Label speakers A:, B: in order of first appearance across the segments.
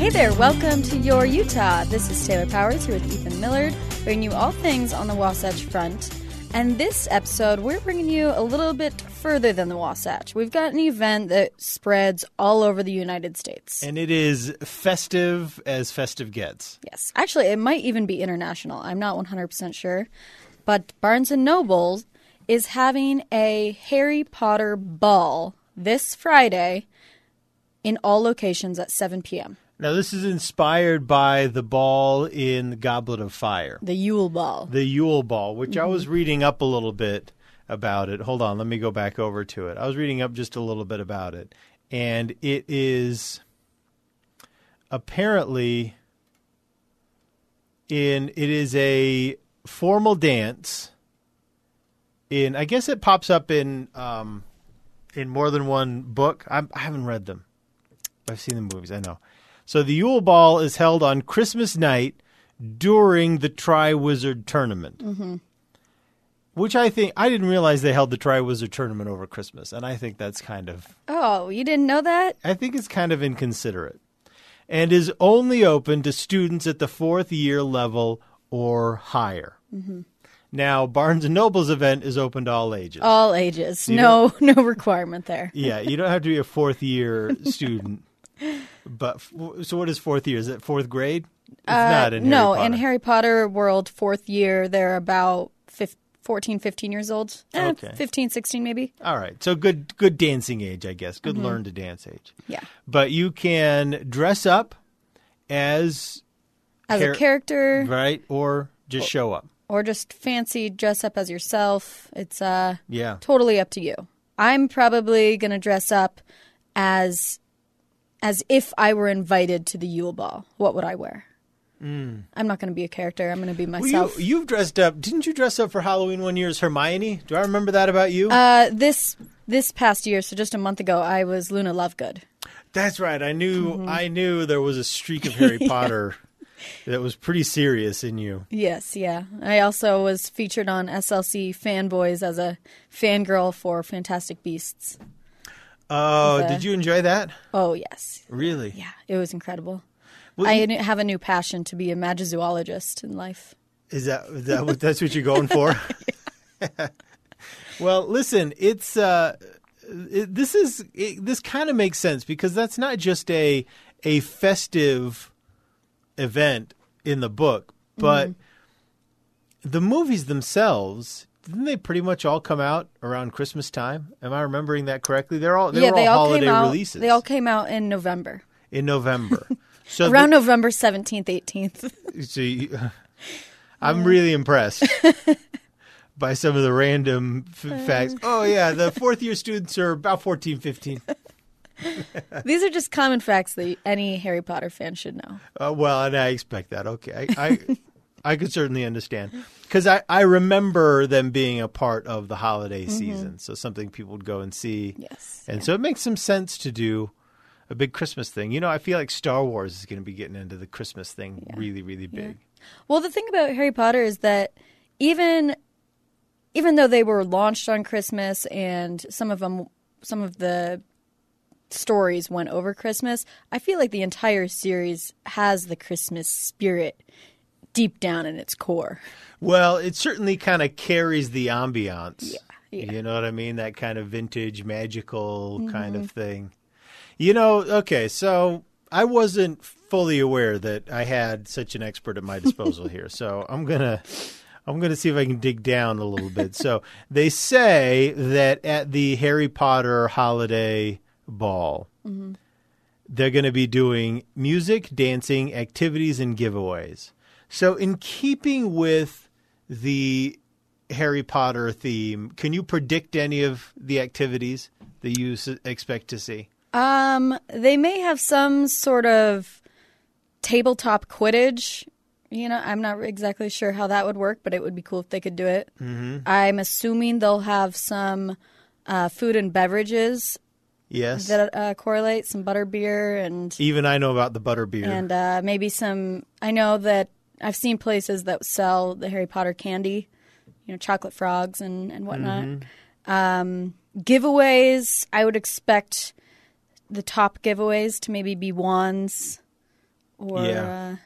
A: Hey there, welcome to Your Utah. This is Taylor Powers here with Ethan Millard, bringing you all things on the Wasatch Front. And this episode, we're bringing you a little bit further than the Wasatch. We've got an event that spreads all over the United States.
B: And it is festive as festive gets.
A: Yes, actually, it might even be international. I'm not 100% sure. But Barnes & Noble is having a Harry Potter ball this Friday in all locations at 7 p.m.
B: Now, this is inspired by the ball in the Goblet of Fire,
A: The Yule Ball.
B: the Yule Ball, which I was reading up a little bit about it. Hold on, let me go back over to it. I was reading up just a little bit about it. And it is apparently in it is a formal dance in I guess it pops up in um in more than one book. I'm, I haven't read them. I've seen the movies, I know. So the Yule Ball is held on Christmas night during the Triwizard Tournament. Mm-hmm. Which I think I didn't realize they held the Triwizard Tournament over Christmas, and I think that's kind of
A: Oh, you didn't know that?
B: I think it's kind of inconsiderate, and is only open to students at the fourth year level or higher. Now, Barnes and Noble's event is open to all ages.
A: All ages.
B: You
A: no, no requirement there.
B: Yeah, you don't have to be a fourth year student. But so, what is fourth year? Is it fourth grade? It's not in
A: Uh, no,
B: Harry
A: in Harry Potter world, fourth year, they're about fif- 14, 15 years old. Eh,
B: Okay.
A: 15, 16 maybe.
B: All right, so good, good dancing age, I guess.
A: Mm-hmm.
B: Good learn to dance age.
A: Yeah.
B: But you can dress up as
A: As
B: Char-
A: a character
B: right, or just show up.
A: or just fancy dress up as yourself. It's uh
B: Yeah.
A: totally up to you. I'm probably going to dress up as as if I were invited to the Yule Ball. What would I wear? I'm not going to be a character. I'm going to be
B: Mm. Well,
A: myself.
B: you, you've dressed up. Didn't you dress up for Halloween one year as Hermione? Do I remember that about you?
A: uh, this this past year, so just a month ago, I was Luna Lovegood.
B: That's right. I knew.
A: Mm-hmm.
B: I knew there was a streak of Harry Potter that was pretty serious in you.
A: Yes, yeah. I also was featured on SLC Fanboys as a fangirl for Fantastic Beasts.
B: Oh,
A: Okay.
B: did you enjoy that?
A: Oh, yes.
B: Really?
A: Yeah, it was incredible.
B: Well,
A: I
B: you-
A: have a new passion to be a magizoologist in life.
B: Is that is that what that's what you're going for? well, listen, it's uh, it, this is it, this kind of makes sense because that's not just a a festive event in the book, but the movies themselves. Didn't they pretty much all come out around Christmas time? Am I remembering that correctly? They're all they
A: yeah,
B: were
A: they
B: all
A: all
B: holiday
A: came out.
B: releases.
A: They all came out in November,
B: in November. So the-
A: around November seventeenth, eighteenth.
B: So you, I'm really impressed by some of the random f- facts. Oh, yeah, the fourth year students are about 14, 15.
A: These are just common facts that any Harry Potter fan should know.
B: Uh, well, and I expect that. Okay. I, I, I could certainly understand. Because I, I remember them being a part of the holiday mm-hmm. season. So something people would go and see.
A: Yes.
B: And so it makes some sense to do a big Christmas thing. You know, I feel like Star Wars is going to be getting into the Christmas thing really, really big.
A: Well, the thing about Harry Potter is that even even though they were launched on Christmas and some of them some of the stories went over Christmas, I feel like the entire series has the Christmas spirit deep down in its core.
B: Well, it certainly kind of carries the ambiance.
A: yeah.
B: You know what I mean? That kind of vintage, magical kind
A: Mm-hmm.
B: of thing. You know, okay, so I wasn't fully aware that I had such an expert at my disposal here. So I'm going to I'm going to see if I can dig down a little bit. So they say that at the Harry Potter holiday ball, they're going to be doing music, dancing, activities, and giveaways. So, in keeping with the Harry Potter theme, can you predict any of the activities that you s- expect to see?
A: Um, they may have some sort of tabletop Quidditch. You know, I'm not exactly sure how that would work, but it would be cool if they could do it. Mm-hmm. I'm assuming they'll have some uh, food and beverages
B: Yes.
A: that uh, correlate, some butter beer and
B: Even I know about the butter beer.
A: and uh, maybe some. I know that I've seen places that sell the Harry Potter candy, you know, chocolate frogs and and whatnot.
B: Mm-hmm.
A: Um, giveaways, I would expect the top giveaways to maybe be wands, or
B: Yeah.
A: uh,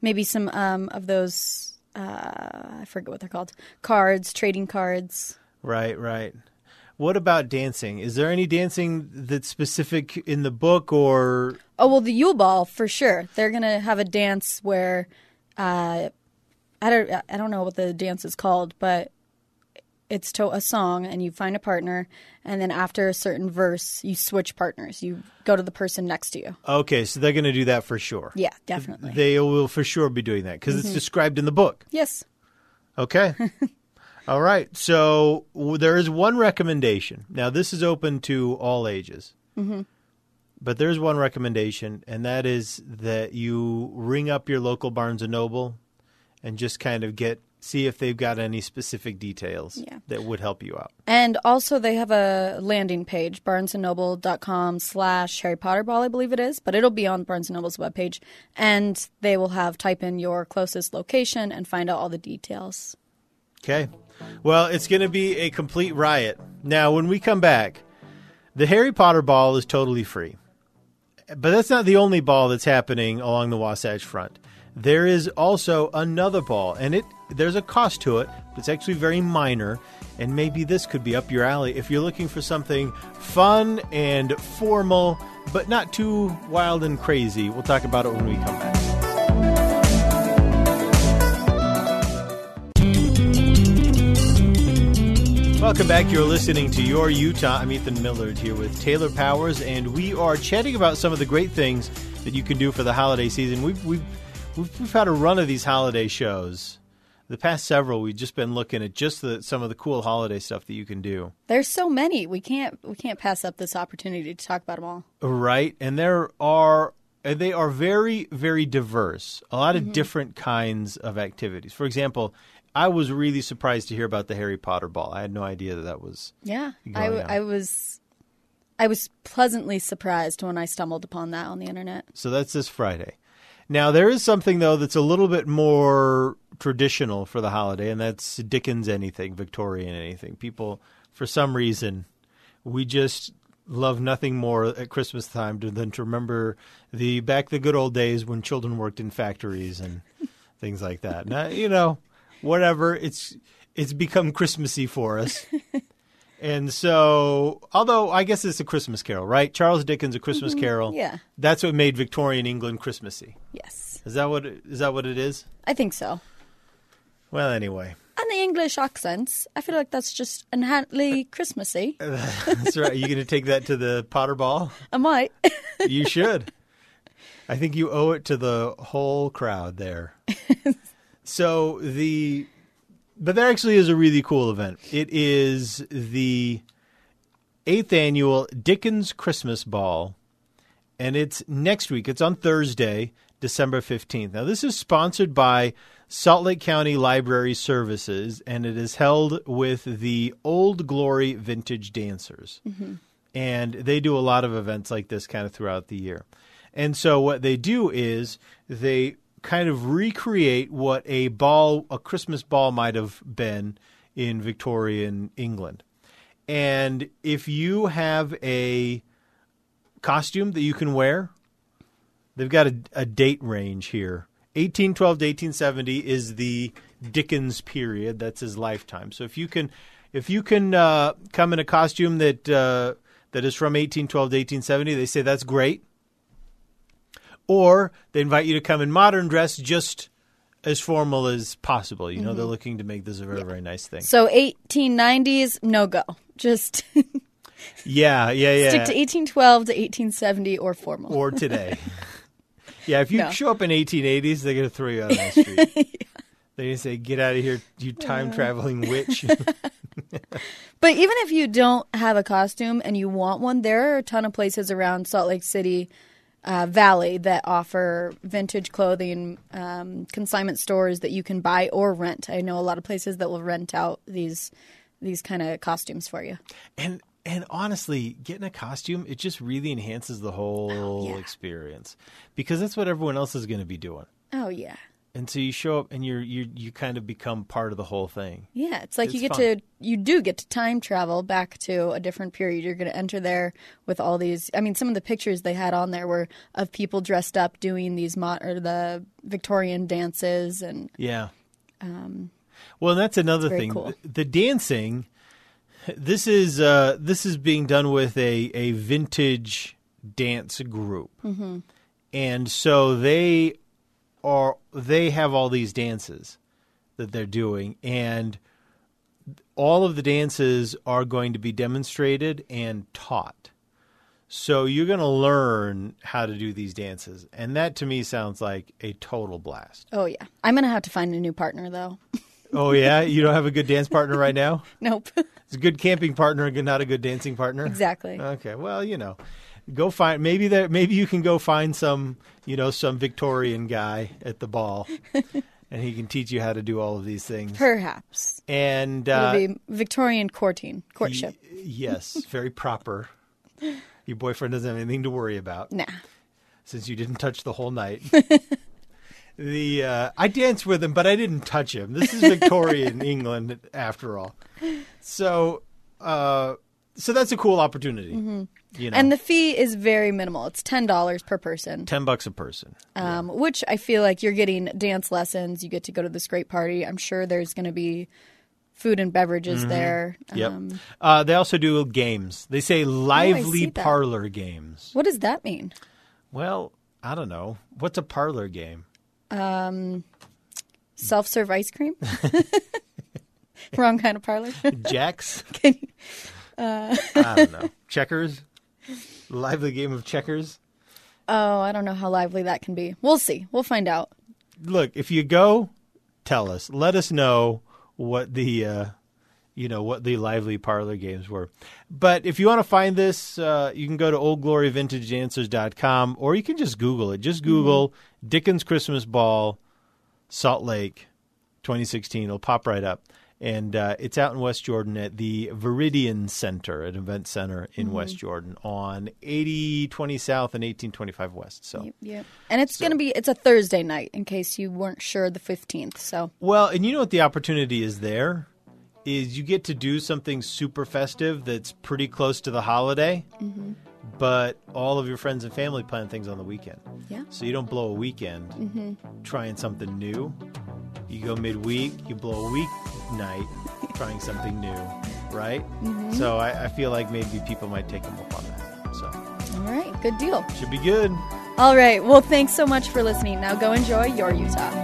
A: maybe some um, of those. Uh, I forget what they're called. Cards, trading cards.
B: Right, right. What about dancing? Is there any dancing that's specific in the book or
A: Oh well, the Yule Ball for sure. They're gonna have a dance where, uh, I don't, I don't know what the dance is called, but it's to a song, and you find a partner, and then after a certain verse, you switch partners. You go to the person next to you.
B: Okay, so they're going to do that for sure.
A: Yeah, definitely.
B: They will for sure be doing that because
A: Mm-hmm.
B: it's described in the book.
A: yes.
B: Okay. all right. So w- there is one recommendation. Now, this is open to all ages. Mm-hmm. But there's one recommendation, and that is that you ring up your local Barnes and Noble and just kind of get see if they've got any specific details
A: Yeah.
B: that would help you out.
A: And also, they have a landing page, barnesandnoble.com slash Harry Potter Ball, I believe it is, but it'll be on Barnes and Noble's webpage. And they will have type in your closest location and find out all the details.
B: Okay. Well, it's going to be a complete riot. Now, when we come back, the Harry Potter ball is totally free. But that's not the only ball that's happening along the Wasatch Front. There is also another ball, and it there's a cost to it. But it's actually very minor, and maybe this could be up your alley if you're looking for something fun and formal, but not too wild and crazy. We'll talk about it when we come back. Welcome back. You're listening to Your Utah. I'm Ethan Millard here with Taylor Powers, and we are chatting about some of the great things that you can do for the holiday season. We've we've we've, we've had a run of these holiday shows. The past several, we've just been looking at just the, some of the cool holiday stuff that you can do.
A: There's so many. We can't we can't pass up this opportunity to talk about them all.
B: Right, and there are and they are very very diverse. A lot of mm-hmm. different kinds of activities. For example, I was really surprised to hear about the Harry Potter ball. I had no idea that that was
A: Yeah, I. I was I was pleasantly surprised when I stumbled upon that on the internet.
B: So that's this Friday. Now there is something though that's a little bit more traditional for the holiday, and that's Dickens anything, Victorian anything. People, for some reason, we just love nothing more at Christmas time than to remember the back the good old days when children worked in factories and things like that. Now, you know, whatever. It's it's become Christmassy for us. And so, although I guess it's a Christmas carol, right? Charles Dickens, a Christmas mm-hmm. carol.
A: yeah.
B: That's what made Victorian England Christmassy.
A: Yes,
B: Is that what is that what it is?
A: I think so.
B: Well, anyway,
A: And the English accents, I feel like that's just inherently uh, Christmassy.
B: that's right. Are you going to take that to the Potter Ball?
A: I might.
B: You should. I think you owe it to the whole crowd there. so the, but that actually is a really cool event. It is the eighth annual Dickens Christmas Ball, and it's next week. It's on Thursday, December fifteenth. Now this is sponsored by Salt Lake County Library Services, and it is held with the Old Glory Vintage Dancers mm-hmm. and they do a lot of events like this kind of throughout the year. And so what they do is they kind of recreate what a ball, a Christmas ball might have been in Victorian England. And if you have a costume that you can wear, they've got a, a date range here. 1812 to 1870 is the Dickens period. That's his lifetime. So if you can, if you can uh, come in a costume that uh, that is from 1812 to 1870, they say that's great. Or they invite you to come in modern dress, just as formal as possible. You know, they're looking to make this a very very nice thing.
A: so 1890s, no go. Just
B: Yeah, yeah, yeah.
A: stick to 1812 to 1870 or formal.
B: or today. yeah, if you
A: No.
B: show up in 1880s, they're going to throw you out on the street. They're going to say, "Get out of here, you time traveling witch."
A: but even if you don't have a costume and you want one, there are a ton of places around Salt Lake City uh, Valley that offer vintage clothing um, consignment stores that you can buy or rent. I know a lot of places that will rent out these these kind of costumes for you.
B: And and honestly, getting a costume it just really enhances the whole
A: Oh, yeah.
B: experience because that's what everyone else is going to be doing.
A: Oh yeah.
B: And so you show up and you're you you kind of become part of the whole thing.
A: Yeah, it's like you get
B: fun.
A: to you do get to time travel back to a different period. You're going to enter there with all these. I mean, some of the pictures they had on there were of people dressed up doing these mo- or the Victorian dances, and
B: Yeah. Um well, that's another thing.
A: cool.
B: The dancing. This is uh, this is being done with a a vintage dance group,
A: Mm-hmm.
B: and so they are they have all these dances that they're doing, and all of the dances are going to be demonstrated and taught. So you're going to learn how to do these dances, and that to me sounds like a total blast.
A: oh yeah, I'm going to have to find a new partner though.
B: Oh yeah, you don't have a good dance partner right now.
A: nope,
B: It's a good camping partner, and not a good dancing partner.
A: exactly.
B: Okay, well, you know, go find maybe that maybe you can go find some you know some Victorian guy at the ball, and he can teach you how to do all of these things.
A: Perhaps
B: And
A: it'll
B: uh,
A: be Victorian courting courtship.
B: y- yes, very proper. Your boyfriend doesn't have anything to worry about
A: nah,
B: since you didn't touch the whole night. the uh, I danced with him, but I didn't touch him. This is Victorian England, after all. So, uh, so that's a cool opportunity. You know,
A: Mm-hmm. and the fee is very minimal. It's ten dollars per person.
B: ten bucks a person.
A: um, which I feel like you're getting dance lessons. You get to go to this great party. I'm sure there's going to be food and beverages there.
B: Mm-hmm. Yep.
A: Um,
B: uh, they also do games. They say lively
A: see that.
B: parlor games.
A: what does that mean?
B: Well, I don't know. What's a parlor game?
A: Self serve ice cream? Wrong kind of parlor.
B: Jacks?
A: Can you-
B: I don't know. Checkers? Lively game of checkers?
A: oh, I don't know how lively that can be. We'll see. We'll find out.
B: Look, if you go, tell us. Let us know what the uh, you know what the lively parlor games were. But if you want to find this, uh, you can go to oldgloryvintagedancers.com or you can just Google it. Just Google Dickens Christmas Ball, Salt Lake, 2016. It'll pop right up. And uh, it's out in West Jordan at the Viridian Center, an event center in West Jordan on 8020 South and 1825 West. So.
A: Yep, Yep. And it's going to be, it's a Thursday night in case you weren't sure the 15th. So,
B: Well, and you know what the opportunity is there is you get to do something super festive that's pretty close to the holiday, mm-hmm. but all of your friends and family plan things on the weekend.
A: yeah.
B: So you don't blow a weekend mm-hmm. trying something new. You go midweek, you blow a week night trying something new, right? Mm-hmm. So I, I feel like maybe people might take them up on that. So
A: All right. Good deal.
B: should be good.
A: All right. Well, thanks so much for listening. Now go enjoy your Utah.